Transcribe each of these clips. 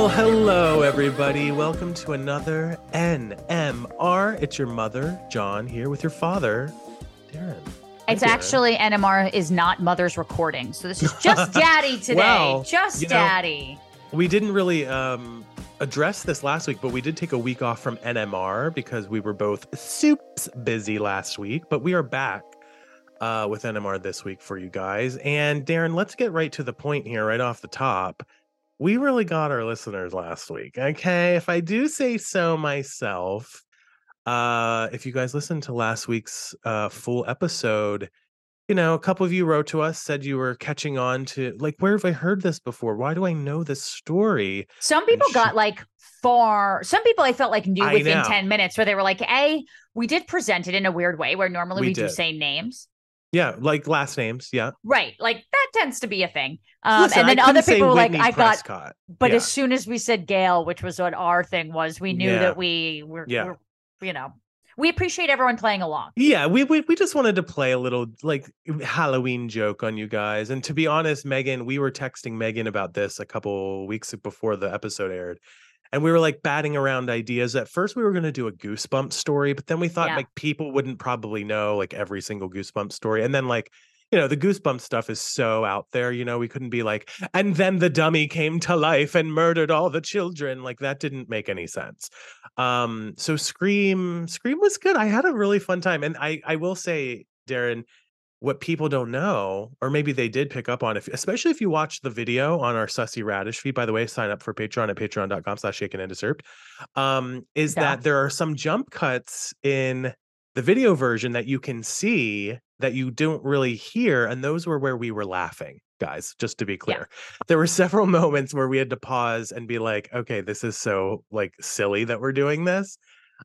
Well, hello, everybody. Welcome to another NMR. It's your mother, John, here with your father, Daryn. Hi, It's Daryn. actually NMR is not mother's recording. So this is just daddy today. Well, just you know- daddy. We didn't really um, address this last week, but we did take a week off from NMR because we were both soups busy last week. But we are back uh, with NMR this week for you guys. And Daryn, let's get right to the point here, right off the top. We really got our listeners last week. Okay. If I do say so myself, uh, if you guys listened to last week's uh, full episode, you know, a couple of you wrote to us, said you were catching on to like, where have I heard this before? Why do I know this story? Some people sh- got like far. Some people I felt like knew I within know. ten minutes, where they were like, "A, we did present it in a weird way, where normally We we, do say names." Yeah, like last names. Yeah. Right, like that tends to be a thing. Um, Listen, and then other people were like, "I got," but Yeah. as soon as we said Gail, which was what our thing was, we knew Yeah. that we were, Yeah. were- you know, we appreciate everyone playing along. Yeah, we, we we just wanted to play a little like Halloween joke on you guys. And to be honest, Megan, we were texting Megan about this a couple weeks before the episode aired. And we were like batting around ideas. At first, we were going to do a goosebump story, but then we thought Yeah. like people wouldn't probably know like every single goosebump story. And then like, you know, the goosebump stuff is so out there, you know, we couldn't be like, and then the dummy came to life and murdered all the children. Like that didn't make any sense. Um, so Scream, Scream was good. I had a really fun time. And I I will say, Daryn, what people don't know, or maybe they did pick up on, if especially if you watch the video on our Sussy Radish feed, by the way, sign up for Patreon at patreon.com slash shaken and disturbed. Um, is Yeah. that there are some jump cuts in the video version that you can see that you don't really hear, and those were where we were laughing, guys, just to be clear. There were several moments where we had to pause and be like, okay, this is so like silly that we're doing this.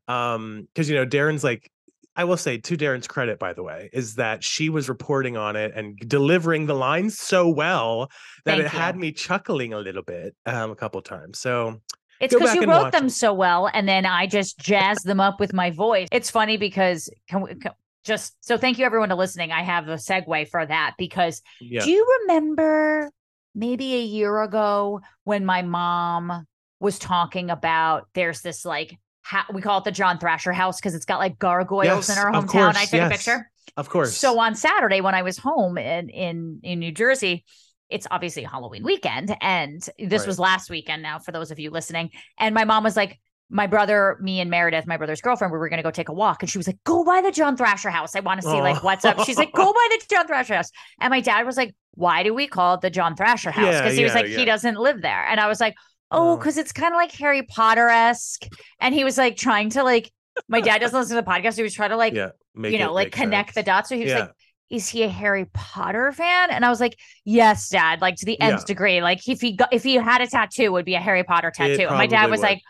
Um, because you know, Daryn's like I will say to Daryn's credit, by the way, is that she was reporting on it and delivering the lines so well that Thank it had me chuckling a little bit um, a couple times. So It's because you wrote them it. so well, and then I just jazzed them up with my voice. It's funny because can we can, just so thank you everyone to listening. I have a segue for that because yeah, do you remember maybe a year ago when my mom was talking about there's this like ha- we call it the John Thrasher house because it's got like gargoyles in our hometown. course, I took yes. a picture. of course. So on Saturday when I was home in in in New Jersey, it's obviously Halloween weekend, and this Right. was last weekend. Now, for those of you listening, and my mom was like, my brother, me, and Meredith, my brother's girlfriend, we were going to go take a walk, and she was like, "Go by the John Thrasher house. I want to see like what's up." She's like, "Go by the John Thrasher house," and my dad was like, "Why do we call it the John Thrasher house?" Yeah, Because he was like, yeah. he doesn't live there, and I was like, "Oh, uh. because it's kind of like Harry Potter esque," and he was like trying to like. My dad doesn't listen to the podcast. He was trying to like yeah, make you know, like connect the dots. So he was Yeah. like, is he a Harry Potter fan? And I was like, yes, dad, like to the nth Yeah. degree. Like if he got, if he had a tattoo, it would be a Harry Potter tattoo. And my dad was would. like,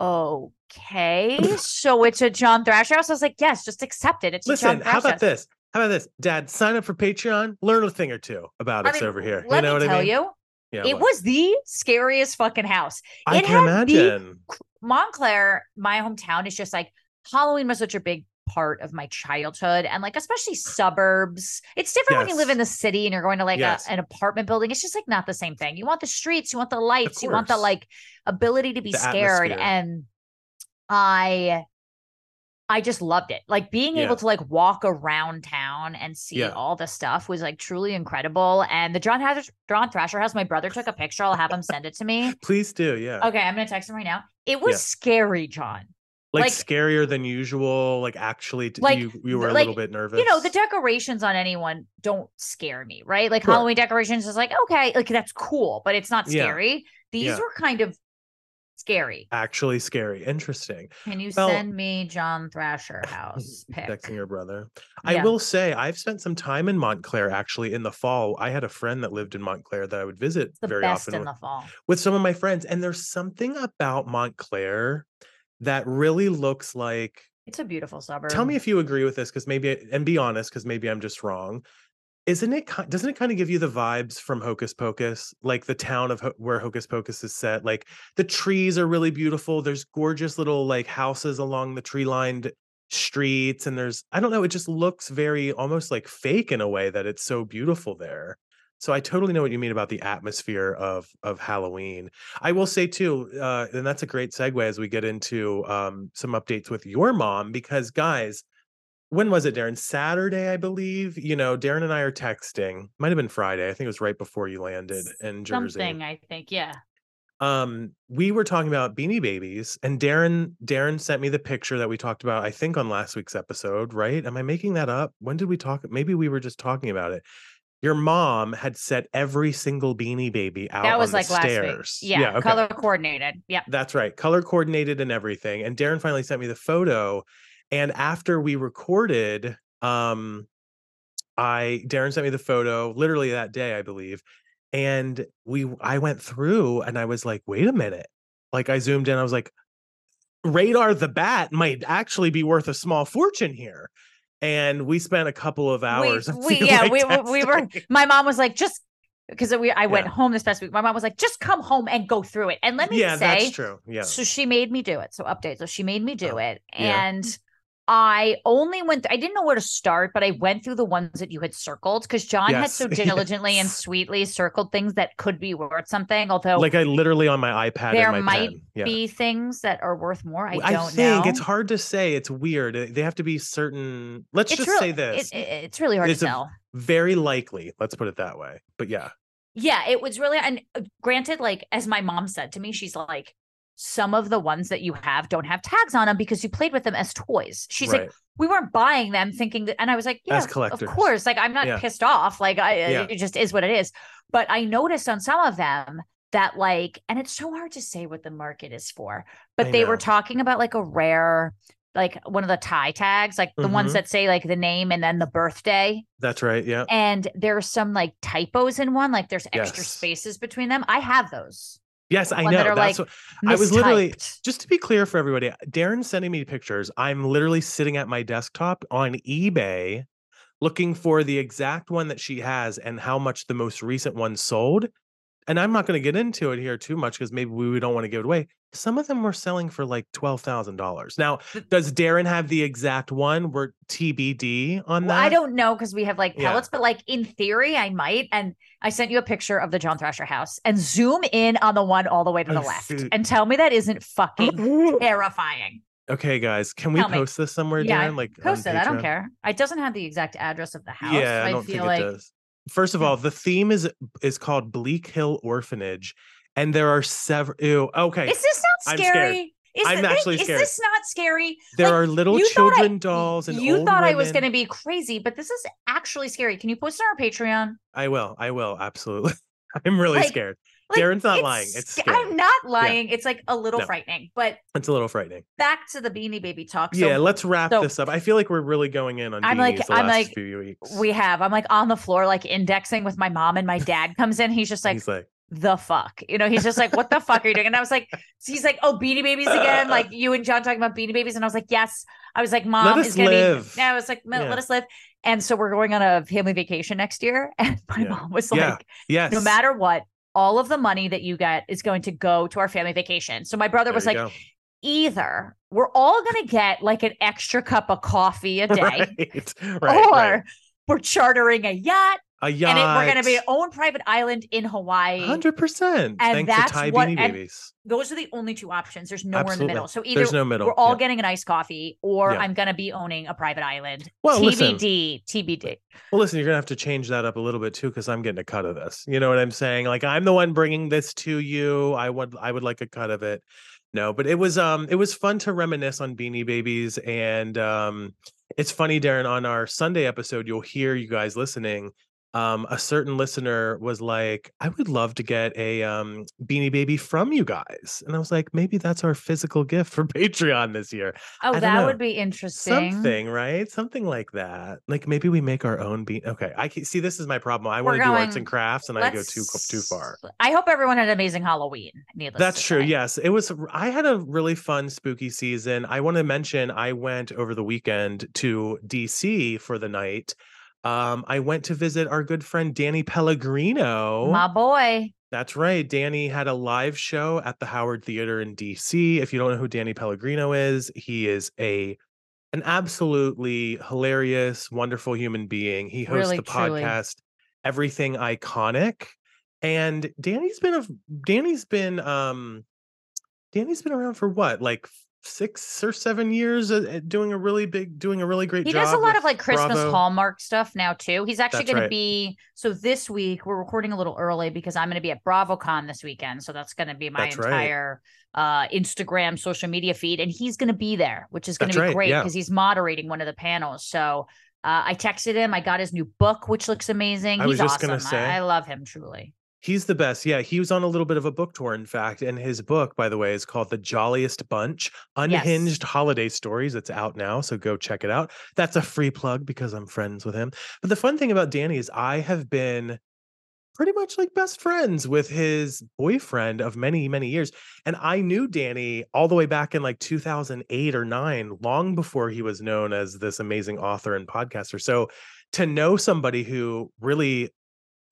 okay, so it's a John Thrasher house. I was like, yes, just accept it. It's a Listen, how about this? How about this? Dad, sign up for Patreon, learn a thing or two about I us mean, over here. Let you know me what tell I mean? you, Yeah, it was the scariest fucking house. I it can had the- imagine. Montclair, my hometown, is just like Halloween was such a big part of my childhood and like especially suburbs. It's different when you live in the city and you're going to like Yes. a, an apartment building. It's just like not the same thing. You want the streets, you want the lights, you want the like ability to be The scared. atmosphere. And I I just loved it. Like being Yeah. able to like walk around town and see Yeah. all the stuff was like truly incredible. And the John Hath- John Thrasher house, my brother took a picture. I'll have him send it to me. Please do, yeah. Okay, I'm gonna text him right now. It was Yeah. scary, John. like, like- scarier than usual. Like actually, Like, you you were a like, little bit nervous. You know, the decorations on anyone don't scare me, right? Like Sure. Halloween decorations is like, okay, like that's cool, but it's not scary. These were kind of Scary. Actually scary. Interesting. Can you Well- send me John Thrasher house? Texting your brother. I will say I've spent some time in Montclair actually in the fall. I had a friend that lived in Montclair that I would visit very often in with- the fall. with some of my friends. And there's something about Montclair that really looks like It's a beautiful suburb. tell me if you agree with this because maybe and be honest because maybe i'm just wrong isn't it doesn't it kind of give you the vibes from hocus pocus? Like the town of where hocus pocus is set like the trees are really beautiful there's gorgeous little like houses along the tree lined streets and there's i don't know it just looks very almost like fake in a way that it's so beautiful there. So i totally know what you mean about the atmosphere of of halloween. I will say too uh and that's a great segue as we get into um some updates with your mom because guys when was it daryn saturday i believe you know daryn and i are texting might have been friday i think it was right before you landed in jersey something, I think. Yeah. um we were talking about beanie babies and daryn daryn sent me the picture that we talked about i think on last week's episode right am i making that up when did we talk maybe we were just talking about it your mom had set every single beanie baby out That was like the last stairs week. Yeah. okay. Color coordinated. Yeah. That's right. Color coordinated and everything. And Daryn finally sent me the photo. And after we recorded, um, I Daryn sent me the photo literally that day, I believe. And we I went through and I was like, wait a minute. Like I zoomed in, I was like, Radar the Bat might actually be worth a small fortune here. And we spent a couple of hours. I we, yeah, like, we, we we were. My mom was like, just because we I went Yeah. home this past week. My mom was like, just come home and go through it. And let me Yeah, say, that's true. Yeah. So she made me do it. So update. So she made me do Oh, it. yeah. I only went, I didn't know where to start, but I went through the ones that you had circled because John had so diligently and sweetly circled things that could be worth something. Although Like I literally on my iPad there and my might. Yeah. be things that are worth more. I Well, don't think know. it's hard to say. It's weird. They have to be certain. Let's It's just real- say this. it- it- it's really hard It's to tell. Very likely. Let's put it that way. But yeah. Yeah, it was really and uh, granted, like as my mom said to me, she's like, some of the ones that you have don't have tags on them because you played with them as toys. She's right. like, we weren't buying them thinking that, and I was like, yeah, of course. Like I'm not Yeah. pissed off. Like I, Yeah. it just is what it is. But I noticed on some of them that like, and it's so hard to say what the market is for. But I they were talking about like a rare, like one of the Ty tags, like the ones Mhm. that say like the name and then the birthday That's right. Yeah. and there's some like typos in one like there's extra Yes. spaces between them i have those Yes, I know. that That's like, what I was literally just to be clear for everybody. Daryn's sending me pictures. I'm literally sitting at my desktop on eBay looking for the exact one that she has and how much the most recent one sold. And I'm not going to get into it here too much because maybe we don't want to give it away. Some of them were selling for like twelve thousand dollars. Now, does Daryn have the exact one? We're TBD on Well, that. i don't know because we have like Yeah. pellets but like in theory i might and i sent you a picture of the john thrasher house and zoom in on the one all the way to the I left see. and tell me that isn't fucking terrifying okay, guys, can we Tell me. post this somewhere, yeah Daryn? Like post it i don't care it doesn't have the exact address of the house Yeah, I i, feel like it does. First of hmm. all, the theme is is called Bleak Hill Orphanage, and there are several. Ew, okay, is this not scary is I'm thi- actually is scared. this not scary there like, are little thought I- children dolls and you thought I was going to be crazy, but this is actually scary. Can you post it on our Patreon? I will. I will. Absolutely. I'm really Like- scared. Like, Daryn's not lying. It's scary. I'm not lying. It's like a little No. frightening. But It's a little frightening. back to the Beanie Baby talk. So yeah, let's wrap so- this up. I feel like we're really going in on I'm like- the I'm last like, few weeks. we have. I'm like on the floor, like indexing with my mom, and my dad comes in. He's just like, He's like, the fuck? You know, he's just like, what the fuck are you doing? And I was like, he's like, oh, Beanie Babies again. Like you and John talking about Beanie Babies. And I was like, yes. I was like, mom is going to be. Yeah, I was like, "No, Yeah. let us live. And so we're going on a family vacation next year. And my Yeah. mom was like, Yeah. yes. no matter what, all of the money that you get is going to go to our family vacation. So my brother There was like, go. either we're all going to get like an extra cup of coffee a day, right. Right. or right. we're chartering a yacht, A yacht. and we're going to be our own private island in Hawaii. Hundred percent. And Thanks that's to Ty what- Beanie Babies. Those are the only two options. There's nowhere in the middle. So either There's no middle. we're all Yeah. getting an iced coffee, or Yeah. I'm going to be owning a private island. Well, listen. TBD, TBD. Well, listen, you're gonna have to change that up a little bit too, because I'm getting a cut of this. You know what I'm saying? Like I'm the one bringing this to you. I would, I would like a cut of it. No, but it was, um, it was fun to reminisce on Beanie Babies, and um, it's funny, Daryn. On our Sunday episode, you'll hear you guys listening. Um, a certain listener was like, I would love to get a um, beanie baby from you guys. And I was like, maybe that's our physical gift for Patreon this year. Oh, that know. would be interesting. Something, right? Something like that. Like maybe we make our own bean. Okay. I can see this is my problem. I want to do arts and crafts and I go too too far. I hope everyone had an amazing Halloween. Needless That's true. say. Yes. It was I had a really fun spooky season. I want to mention I went over the weekend to DC for the night. Um, I went to visit our good friend Danny Pellegrino. My boy. That's right. Danny had a live show at the Howard Theater in DC. If you don't know who Danny Pellegrino is, he is a an absolutely hilarious, wonderful human being. He hosts Really, the truly. podcast Everything Iconic. And Danny's been a Danny's been um Danny's been around for what? Like six or seven years uh, doing a really big doing a really great He job. does a lot of like Christmas Bravo. Hallmark stuff now too. He's actually going right. to be so this week we're recording a little early because I'm going to be at BravoCon this weekend. So that's going to be my That's right. entire uh Instagram social media feed and he's going to be there, which is going to be right, great yeah. because he's moderating one of the panels. So uh, I texted him. I got his new book, which looks amazing. I He's awesome. I, I love him truly. He's the best. Yeah, he was on a little bit of a book tour, in fact. And his book, by the way, is called The Jolliest Bunch Unhinged Holiday Stories. It's out now. So go check it out. That's a free plug because I'm friends with him. But the fun thing about Danny is I have been pretty much like best friends with his boyfriend of many, many years. And I knew Danny all the way back in like 2008 or nine, long before he was known as this amazing author and podcaster. So to know somebody who really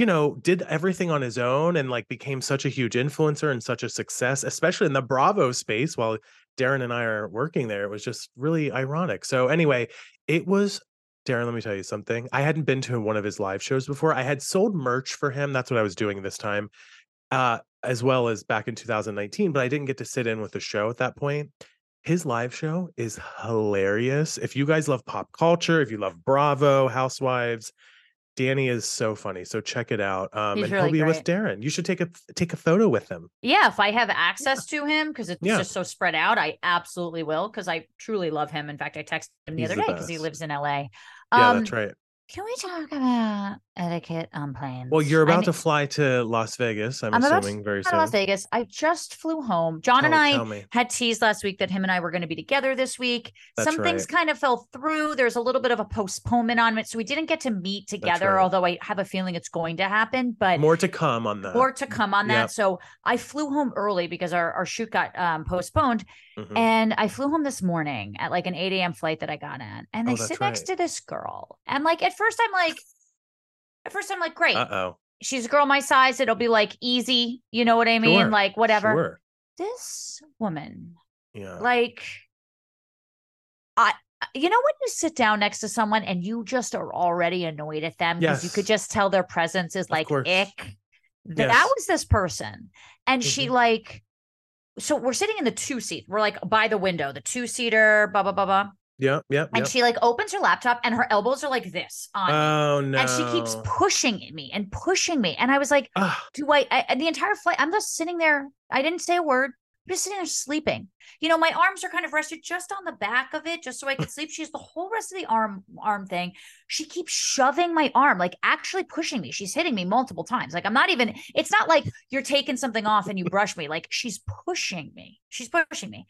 you know, did everything on his own and like became such a huge influencer and such a success, especially in the Bravo space while Daryn and I are working there. It was just really ironic. So, anyway, it was Daryn, let me tell you something. I hadn't been to one of his live shows before. I had sold merch for him. That's what I was doing this time, uh, as well as back in 2019, but I didn't get to sit in with the show at that point. His live show is hilarious. If you guys love pop culture, if you love Bravo, Housewives, Danny is so funny. So check it out. Um, He's and really he'll be with. Daryn. You should take a take a photo with him. Yeah, if I have access to him because it's Yeah. just so spread out, I absolutely will because I truly love him. In fact, I texted him the He's other the day because he lives in LA. Yeah, Um, that's right. Can we talk about etiquette on planes? Well, you're I about to fly to Las Vegas. I'm, I'm about to assuming very soon. Las Vegas. I just flew home. John and Oh, I had teased last week that him and I were going to be together this week. That's Some things kind of fell through. There's a little bit of a postponement on it, so we didn't get to meet together. right. Although I have a feeling it's going to happen, but More to come on that. more to come on that. Yep. So I flew home early because our, our shoot got um, postponed. Mhm. And I flew home this morning at like an 8 a.m. flight that I got in, And Oh, they that's sit next right. to this girl. And like at first I'm like, at first I'm like, great. Uh oh. She's a girl my size. It'll be like easy. You know what I mean? Sure, Like whatever. Sure. This woman, Yeah. like I you know when you sit down next to someone and you just are already annoyed at them because you could just tell their presence is like course. ick. Th- That Yes. was this person. And she Mhm. like so we're sitting in the two seat. We're like by the window, the two seater, blah blah blah blah. Yep. Yep. And she like opens her laptop and her elbows are like this on me. oh no. And she keeps pushing me and pushing me. And I was like, Ah, do I, I the entire flight i'm just sitting there i didn't say a word i'm just sitting there sleeping you know my arms are kind of rested just on the back of it just so i could sleep she's the whole rest of the arm arm thing she keeps shoving my arm like actually pushing me she's hitting me multiple times like i'm not even it's not like you're taking something off and you brush me like she's pushing me she's pushing me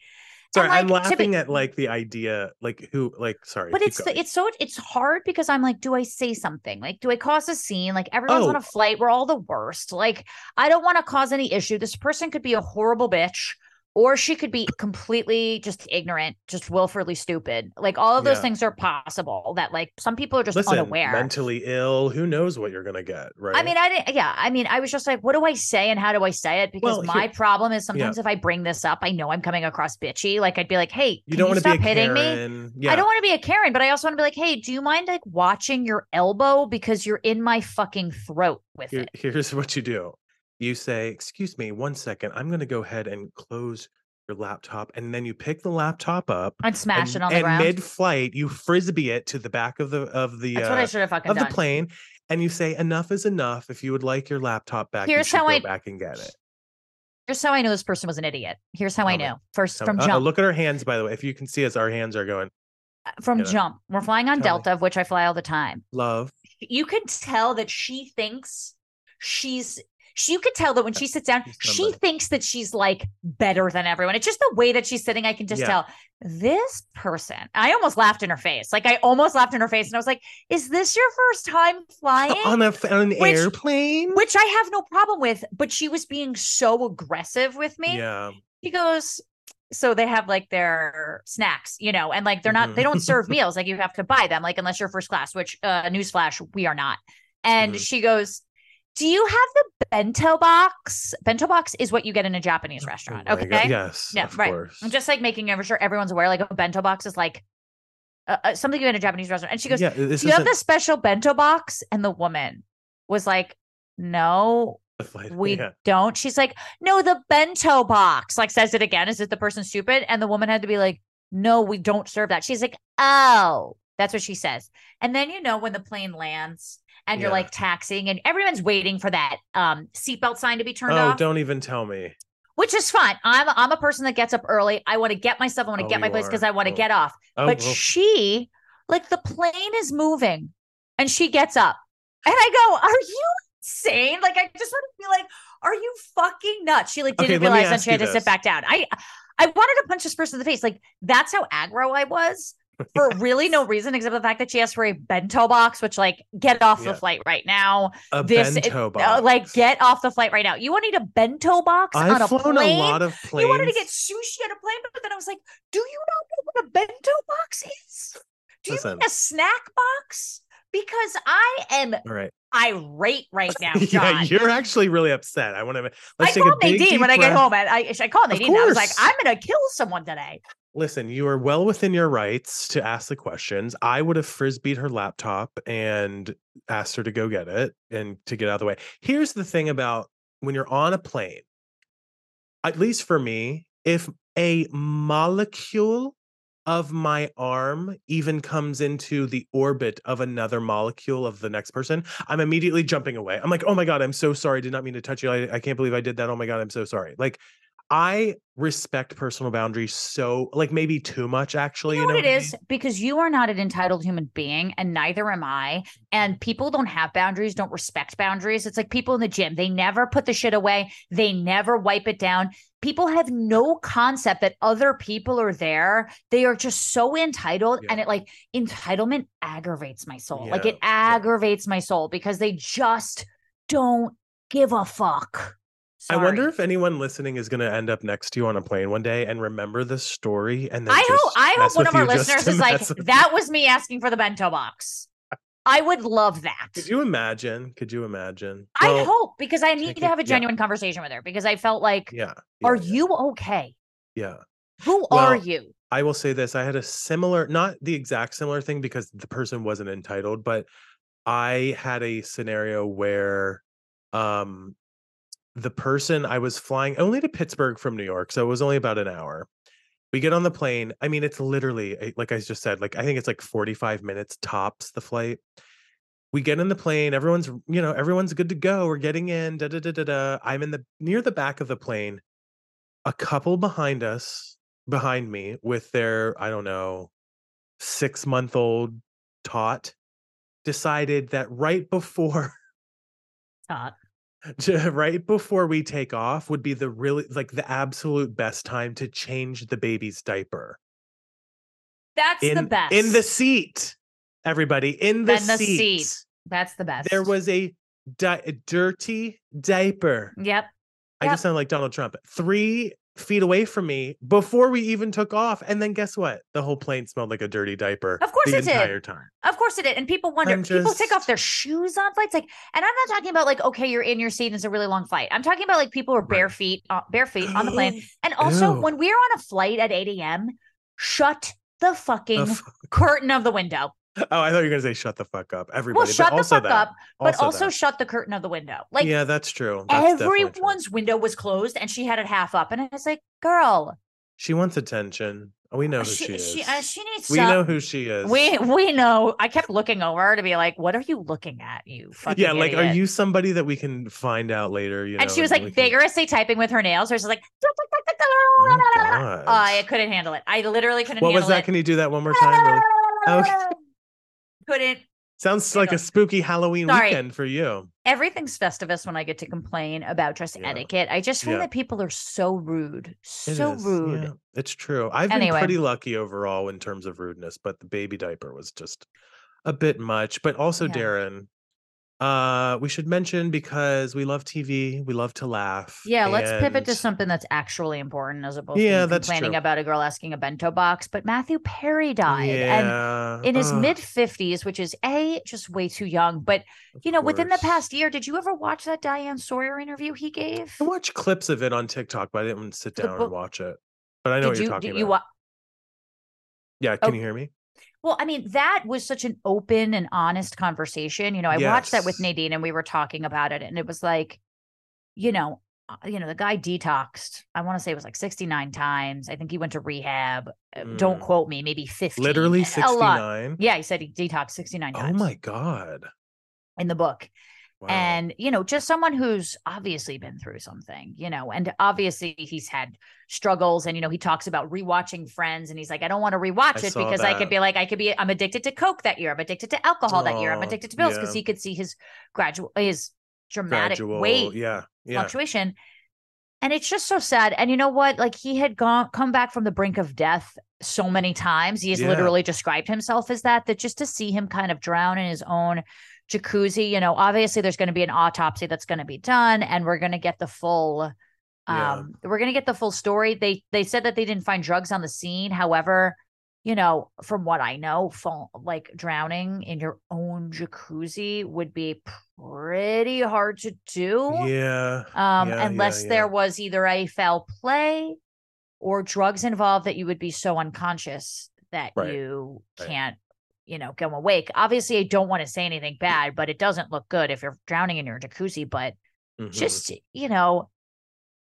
sorry, And, I'm like, to be- laughing at like the idea, like who, like sorry. but it's going. it's so it's hard because I'm like, do I say something? Like, do I cause a scene? Like everyone's on Oh. a flight, we're all the worst. Like, I don't want to cause any issue. This person could be a horrible bitch, or she could be completely just ignorant, just willfully stupid. Like all of those Yeah. things are possible. That like some people are just Listen, unaware. mentally ill. Who knows what you're gonna get, right? I mean, I didn't. Yeah, I mean, I was just like, what do I say and how do I say it? Because Well, my here- problem is sometimes if I bring this up, I know I'm coming across bitchy. Like I'd be like, hey, you don't want to stop be a hitting me? Karen. Yeah. I don't want to be a Karen, but I also want to be like, hey, do you mind like watching your elbow because you're in my fucking throat with Here- it? here's what you do. You say, "Excuse me, one second. I'm going to go ahead and close your laptop," and then you pick the laptop up And smash and, it on the and ground. mid-flight, you frisbee it to the back of the of the That's uh, what I uh, should have fucking of the plane, and you say, "Enough is enough. If you would like your laptop back, Here's you how go I- back and get it." Here's how I knew this person was an idiot. Here's how I Tell me. knew. First from me- uh-oh, jump. look at our hands, by the way. If you can see us, our hands are going. Uh, from get it. jump. We're flying on Tell me. Delta, of which I fly all the time. Love. you can tell that she thinks she's she you could tell that when she sits down, she thinks that she's like better than everyone. It's just the way that she's sitting. I can just Yeah. tell this person. I almost laughed in her face. Like I almost laughed in her face, and I was like, "Is this your first time flying?" on a on an Which- airplane. Which I have no problem with, but she was being so aggressive with me. yeah, He goes, so they have like their snacks, you know, and like they're not, they don't serve meals. Like you have to buy them, like unless you're first class, which uh newsflash, we are not. And Mhm. she goes, Do you have the bento box? Bento box is what you get in a Japanese restaurant. Oh okay. Yes. Yeah, of right. course. I'm just like making sure everyone's aware, like a bento box is like uh, something you get in a Japanese restaurant. And she goes, yeah, this Do you have isn't the special bento box? And the woman was like, No, we yeah. don't. She's like, no, the bento box. Like says it again. Is it the person stupid? And the woman had to be like, no, we don't serve that. She's like, oh, that's what she says. And then you know when the plane lands and you're like taxiing and everyone's waiting for that um seatbelt sign to be turned Oh, off, don't even tell me. which is fine. I'm I'm a person that gets up early. I want to get myself. I want to Oh, get my place because I want to Oh. get off. Oh, but she, like, the plane is moving, and she gets up, and I go, "Are you insane?" Like, I just want to be like, "Are you fucking nuts?" She like didn't me realize that she had you to sit back down. I I wanted to punch this person in the face. Like, that's how aggro I was. For really no reason except the fact that she asked for a bento box, which like get off Yeah. the flight right now. a This bento uh, box. like get off the flight right now. You want to need a bento box on I've a flown plane? a lot of planes. You wanted to get sushi on a plane, but then I was like, do you not know what a bento box is? Do you Listen. mean a snack box? Because I am All right. irate right now, yeah, you're actually really upset. I want to. Let's take a called big Nadine when I get home. And I, I called Nadine. and I was like. I'm going to kill someone today. Listen, you are well within your rights to ask the questions. I would have frisbeed her laptop and asked her to go get it and to get out of the way. Here's the thing about when you're on a plane, at least for me, if a molecule of my arm even comes into the orbit of another molecule of the next person, I'm immediately jumping away. I'm like, oh my God, I'm so sorry. Did not mean to touch you. I, I can't believe I did that. Oh my God, I'm so sorry. Like, I respect personal boundaries so, like, maybe too much, actually. You know what it I is? Because you are not an entitled human being, and neither am I. And people don't have boundaries, don't respect boundaries. It's like people in the gym, they never put the shit away, they never wipe it down. People have no concept that other people are there. They are just so entitled, Yeah. and it like entitlement aggravates my soul. Like Yeah, it yeah. aggravates my soul because they just don't give a fuck. I wonder if anyone listening is going to end up next to you on a plane one day and remember this story. And then I hope I hope one of our listeners is like, that was me asking for the bento box. I would love that. Could you imagine? Could you imagine? I hope because I need take to have a yeah. genuine conversation with her because I felt like, Yeah. are yeah, yeah, you okay? Yeah. Who are you? I will say this. I had a similar, not the exact similar thing because the person wasn't entitled, but I had a scenario where um the person I was flying only to Pittsburgh from New York, so it was only about an hour. We get on the plane. I mean, it's literally eh, like I just said, like I think it's like 45 minutes tops the flight. We get in the plane, everyone's, you know, everyone's good to go. We're getting in, da da da da da. I'm in the near the back of the plane. A couple behind us, behind me, with their, I don't know, six month old tot, decided that right before Tot. To- right before we take off would be the really like the absolute best time to change the baby's diaper That's in the best. in the seat everybody in the, In the seat. seat. That's the best. there was a, di- dirty diaper Yep. i Yep. just sound like donald trump three feet away from me before we even took off and then guess what the whole plane smelled like a dirty diaper Of course the it did. entire time Of course it did. And people wonder, I'm people take off their shoes on flights. Like, and I'm not talking about like, okay, you're in your seat and it's a really long flight. I'm talking about like people are bare feet, uh, bare feet on the plane. And also Ew. when we're on a flight at 8 a.m., shut the fucking The f- curtain of the window. Oh i thought you were gonna say shut the fuck up everybody Well, shut but the also fuck that. up, but also that. shut the curtain of the window. Like yeah that's true That's definitely true. everyone's window was closed and she had it half up. And I was like, girl, she wants attention we know who she, she is she, uh, she needs we some- know who she is We we know. I kept looking over to be like, "What are you looking at, you fucking yeah like are you somebody that we can find out later you know And she was like can- vigorously typing with her nails. Or she's like, Oh I couldn't handle it. I literally couldn't what was that it. can you do that one more time really? Okay. Couldn't Sounds like know- a spooky Halloween Sorry. weekend for you. Everything's Festivus when I get to complain about dress Yeah. etiquette. I just find Yeah. that people are so rude, so rude. yeah, it's true. I've been pretty lucky overall in terms of rudeness, but the baby diaper was just a bit much. But also. Daryn, uh, we should mention because we love TV, we love to laugh. Yeah, let's pivot to something that's actually important as opposed Yeah, to that's complaining true. about a girl asking a bento box. But Matthew Perry died. And in his ugh, mid 50s, which is A, just way too young. But, you know, within the past year, did you ever watch that Diane Sawyer interview he gave? I watched clips of it on TikTok, but I didn't sit down and watch it. But I know Did what you're you, talking did about. you wa- yeah, can Oh, you hear me? Well, I mean, that was such an open and honest conversation. You know, I watched that with Nadine and we were talking about it, and it was like, you know, uh, you know, the guy detoxed. I want to say it was like 69 times. I think he went to rehab. uh, Don't Mm. quote me, maybe 50. Literally 69. Yeah, he said he detoxed 69 Oh my god. in the book. Wow. And, you know, just someone who's obviously been through something, you know, and obviously he's had struggles. And, you know, he talks about rewatching friends and he's like, I don't want to rewatch I it because I could be like, I could be, I'm addicted to Coke that year. I'm addicted to alcohol that year. I'm Oh, addicted to pills because yeah. he could see his gradual, his dramatic gradual weight yeah yeah fluctuation. And it's just so sad. And you know what? Like he had gone come back from the brink of death so many times. He has Yeah. literally described himself as that. That just to see him kind of drown in his own jacuzzi, you know, obviously there's going to be an autopsy that's going to be done, and we're going to get the full Yeah. um we're going to get the full story. They they said that they didn't find drugs on the scene. However, you know, from what I know, fall, like drowning in your own jacuzzi would be pretty hard to do yeah um, Yeah, unless yeah, there was either a foul play or drugs involved that you would be so unconscious that Right, you right. can't, you know, go awake. Obviously, I don't want to say anything bad, but it doesn't look good if you're drowning in your jacuzzi. But Mhm. just, you know,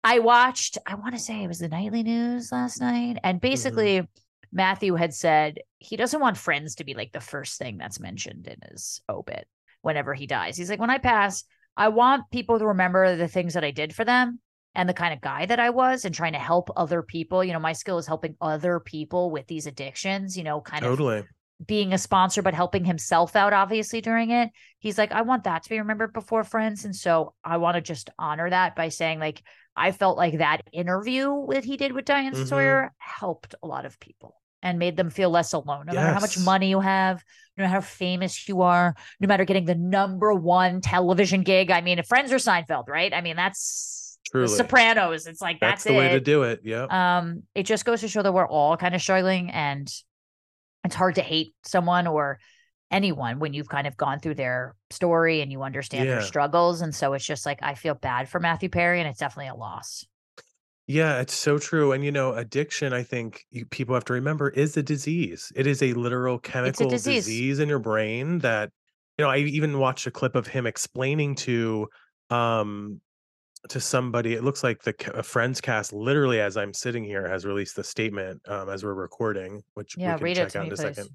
I watched, I want to say it was the nightly news last night. And basically, Matthew had said he doesn't want friends to be like the first thing that's mentioned in his obit whenever he dies. He's like, when I pass, I want people to remember the things that I did for them and the kind of guy that I was and trying to help other people. You know, my skill is helping other people with these addictions, you know, kind of totally being a sponsor, but helping himself out, obviously, during it. He's like, I want that to be remembered before friends. And so I want to just honor that by saying, like, I felt like that interview that he did with Diane Mhm. Sawyer helped a lot of people and made them feel less alone. No matter how much money you have, no matter how famous you are, no matter getting the number one television gig. I mean, if Friends or Seinfeld, right? I mean, that's Truly. the Sopranos. It's like that's, that's, the way to do it yeah Um, it just goes to show that we're all kind of struggling, and it's hard to hate someone or anyone when you've kind of gone through their story and you understand their struggles. And so it's just like I feel bad for Matthew Perry, and it's definitely a loss. Yeah, it's so true. And you know, addiction, I think you, people have to remember, is a disease. It is a literal chemical disease. disease in your brain that, you know, I even watched a clip of him explaining to um to somebody. It looks like the ca- Friends cast, literally as I'm sitting here, has released the statement um as we're recording, which Yeah, we can read it check to out me, in a please. second.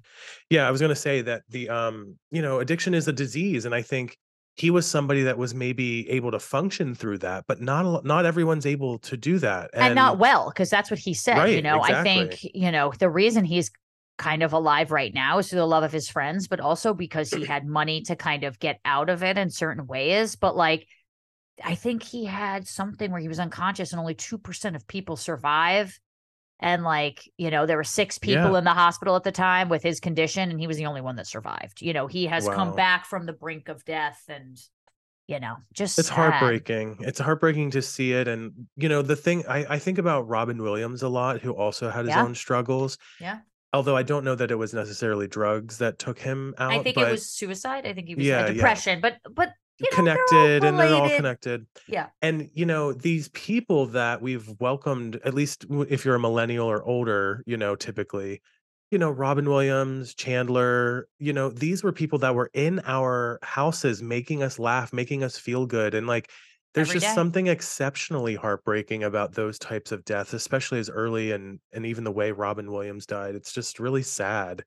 Yeah, I was gonna say that the um, you know, addiction is a disease, and I think he was somebody that was maybe able to function through that, but not not everyone's able to do that. And, not well, because that's what he said. you Right, know, I think, you know, the reason he's kind of alive right now is through the love of his friends, but also because he had money to kind of get out of it in certain ways. But like, I think he had something where he was unconscious and only 2% of people survive. And like, you know, there were six people Yeah. in the hospital at the time with his condition, and he was the only one that survived. You know, he has come back from the brink of death and, you know, just it's sad. heartbreaking it's heartbreaking to see it and you know the thing i, I think about robin williams a lot who also had his Yeah. own struggles Yeah. although i don't know that it was necessarily drugs that took him out I think it was suicide. I think he was Yeah, uh, yeah. depression, but but you know, they're connected and they're all connected Yeah. and you know these people that we've welcomed at least if you're a millennial or older you know typically you know robin williams chandler you know these were people that were in our houses making us laugh making us feel good and like there's Every just day. something exceptionally heartbreaking about those types of deaths especially as early and and even the way robin williams died it's just really sad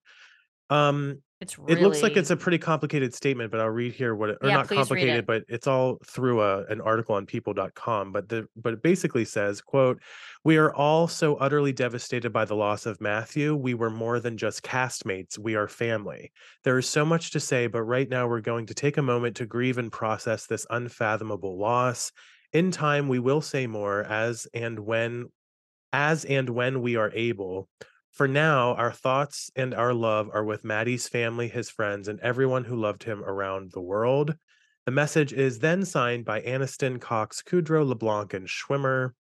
um It's really. It looks like it's a pretty complicated statement, but I'll read here what it, or Yeah, not read it. complicated, but it's all through a, an article on people.com. But the but it basically says, quote, we are all so utterly devastated by the loss of Matthew. We were more than just castmates. We are family. There is so much to say, but right now we're going to take a moment to grieve and process this unfathomable loss. In time, we will say more as and when as and when we are able. For now, our thoughts and our love are with Matty's family, his friends, and everyone who loved him around the world. The message is then signed by Aniston, Cox, Kudrow, LeBlanc, and Schwimmer.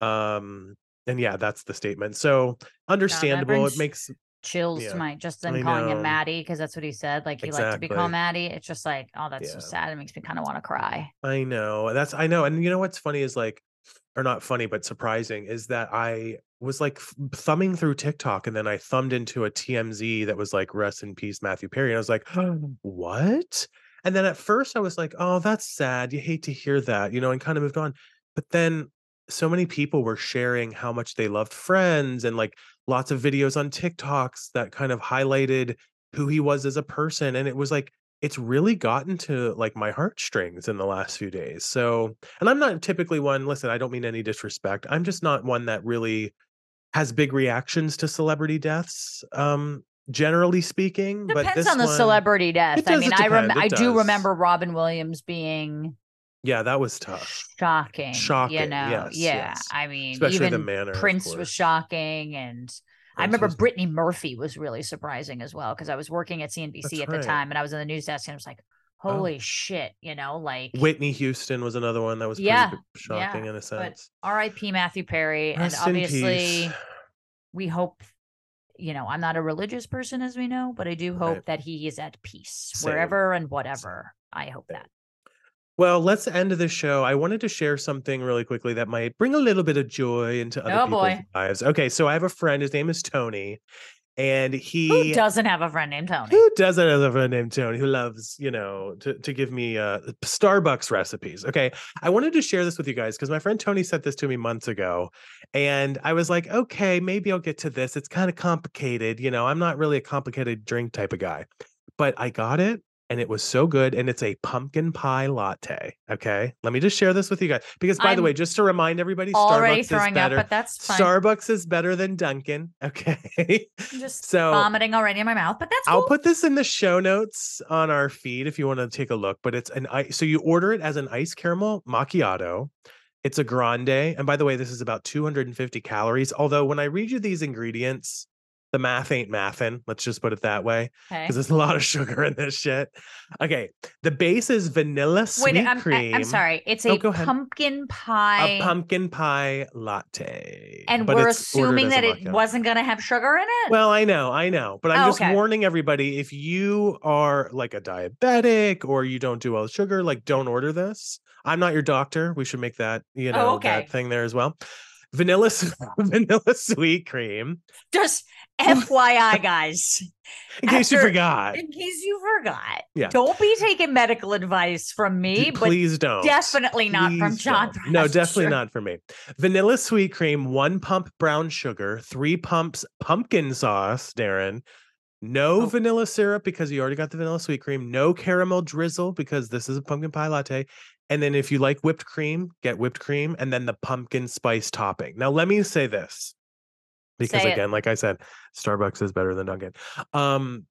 Um, and yeah, that's the statement. So understandable. it makes chills Yeah, to my just I calling know. him Matty because that's what he said. Like he liked to be called Matty. It's just like, oh, that's so sad. It makes me kind of want to cry. I know. That's I know. And you know what's funny is like, or not funny, but surprising is that I was like thumbing through TikTok and then I thumbed into a TMZ that was like rest in peace Matthew Perry. And I was like, what? And then at first I was like, oh, that's sad. You hate to hear that, you know, and kind of moved on. But then so many people were sharing how much they loved friends and like lots of videos on TikToks that kind of highlighted who he was as a person. And it was like, it's really gotten to like my heartstrings in the last few days. So, and I'm not typically one, listen, I don't mean any disrespect. I'm just not one that really has big reactions to celebrity deaths. Um, generally speaking, but Depends on the one- celebrity death. I mean, I rem- I do remember Robin Williams being Yeah, that was tough. shocking. Shocking. You know, yes, yeah. yes. I mean, Especially the even manner. Prince was shocking, and I remember Brittany Murphy was really surprising as well because I was working at CNBC That's at the right. time, and I was in the news desk, and I was like, Oh. "Holy shit!" You know, like Whitney Houston was another one that was Yeah, shocking in a sense. R.I.P. Matthew Perry, and Rest in obviously we hope. You know, I'm not a religious person, as we know, but I do hope Right. that he is at peace Same. wherever and whatever. I hope eh, that. Well, let's end the show. I wanted to share something really quickly that might bring a little bit of joy into other Oh, people's boy. lives. Okay, so I have a friend. His name is Tony, and he Who doesn't have a friend named Tony? Who doesn't have a friend named Tony who loves, you know, to, to give me uh Starbucks recipes? Okay. I wanted to share this with you guys because my friend Tony sent this to me months ago. And I was like, okay, maybe I'll get to this. It's kind of complicated. You know, I'm not really a complicated drink type of guy, but I got it and it was so good. And it's a pumpkin pie latte. Okay. Let me just share this with you guys. Because by the I'm way, just to remind everybody, Already Starbucks throwing is up, better. but that's fine. Starbucks is better than Dunkin'. Okay. I'm just so vomiting already in my mouth, but that's I'll put this in the show notes on our feed if you want to take a look. But it's an ice. So you order it as an ice caramel macchiato. It's a grande. And by the way, this is about 250 calories. Although when I read you these ingredients, the math ain't mathin'. Let's just put it that way. Okay. Because there's a lot of sugar in this shit. Okay. The base is vanilla sweet Wait, I'm, cream. I'm sorry. It's Oh, a ahead. pumpkin pie, A pumpkin pie latte. and but we're assuming that it wasn't going to have sugar in it. Well, I know, I know, but I'm Oh, just okay. warning everybody if you are like a diabetic or you don't do well with sugar, like don't order this. I'm not your doctor. We should make that, you oh, know, Oh, okay. that thing there as well. Vanilla vanilla sweet cream. Just FYI, guys, In case you forgot. in case you forgot, Yeah. don't be taking medical advice from me, but Please don't. definitely not from John. don't. No, definitely not for me. Vanilla sweet cream, one pump brown sugar, three pumps pumpkin sauce, Daryn. No Oh. vanilla syrup because you already got the vanilla sweet cream. No caramel drizzle because this is a pumpkin pie latte. And then if you like whipped cream, get whipped cream and then the pumpkin spice topping. Now let me say this. Because Say it. again, like I said, Starbucks is better than Dunkin'. Um,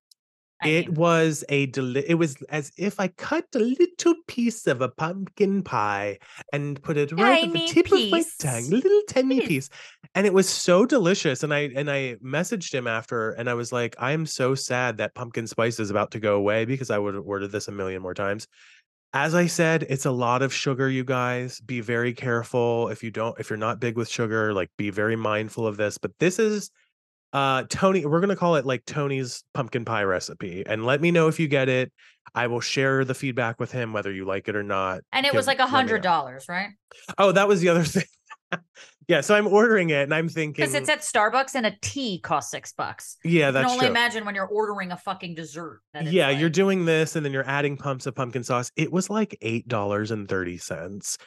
I it mean, was a deli- it was as if I cut a little piece of a pumpkin pie and put it right at the Tiny tip of my tongue, little tiny Piece. piece. And it was so delicious. And I and I messaged him after and I was like, I am so sad that pumpkin spice is about to go away because I would have ordered this a million more times. As I said, it's a lot of sugar, you guys. Be very careful if you don't, if you're not big with sugar, like be very mindful of this. But this is uh Tony, we're gonna call it like Tony's pumpkin pie recipe. And let me know if you get it. I will share the feedback with him, whether you like it or not. and it was like a let me know. hundred dollars, right? Oh, that was the other thing. Yeah, so I'm ordering it and I'm thinking, Because it's at Starbucks and a tea costs six bucks. yeah, I can that's only true. imagine when you're ordering a fucking dessert. Yeah, you're doing this and then you're adding pumps of pumpkin sauce. It was like $8.30.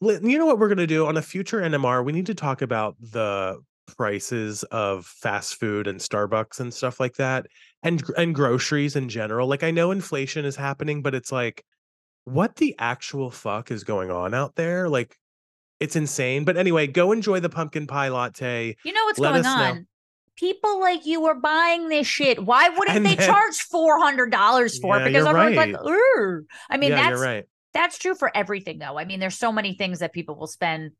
You know what we're going to do on a future NMR? We need to talk about the prices of fast food and Starbucks and stuff like that and and groceries in general. Like I know inflation is happening, but it's like what the actual fuck is going on out there? Like it's insane. But anyway, go enjoy the pumpkin pie latte. You know what's Let going us know. on? People like you are buying this shit. Why wouldn't And they then- charge four hundred dollars for Yeah, it? Because everyone's right. like, Ugh. I mean, yeah, that's right. that's true for everything, though. I mean, there's so many things that people will spend.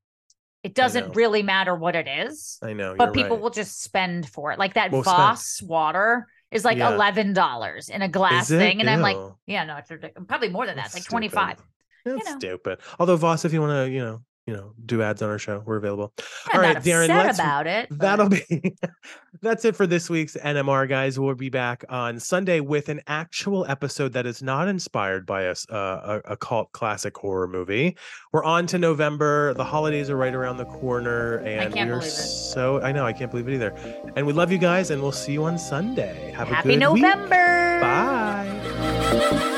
It doesn't really matter what it is, I know. but people right. will just spend for it. Like that spend. Voss water is like Yeah. eleven dollars in a glass thing, and I'm like, yeah, no, it's ridiculous. Probably more than that. It's like twenty five. That's you know. stupid. Although Voss, if you want to, you know, you know, do ads on our show, we're available. I'm All right, Daryn, let's- about it. but- That'll be that's it for this week's NMR, guys. We'll be back on Sunday with an actual episode that is not inspired by us uh, a, a cult classic horror movie. We're on to November. The holidays are right around the corner, and we're so I know I can't believe it either. And we love you guys, and we'll see you on Sunday. Have a Happy good week. November. Bye.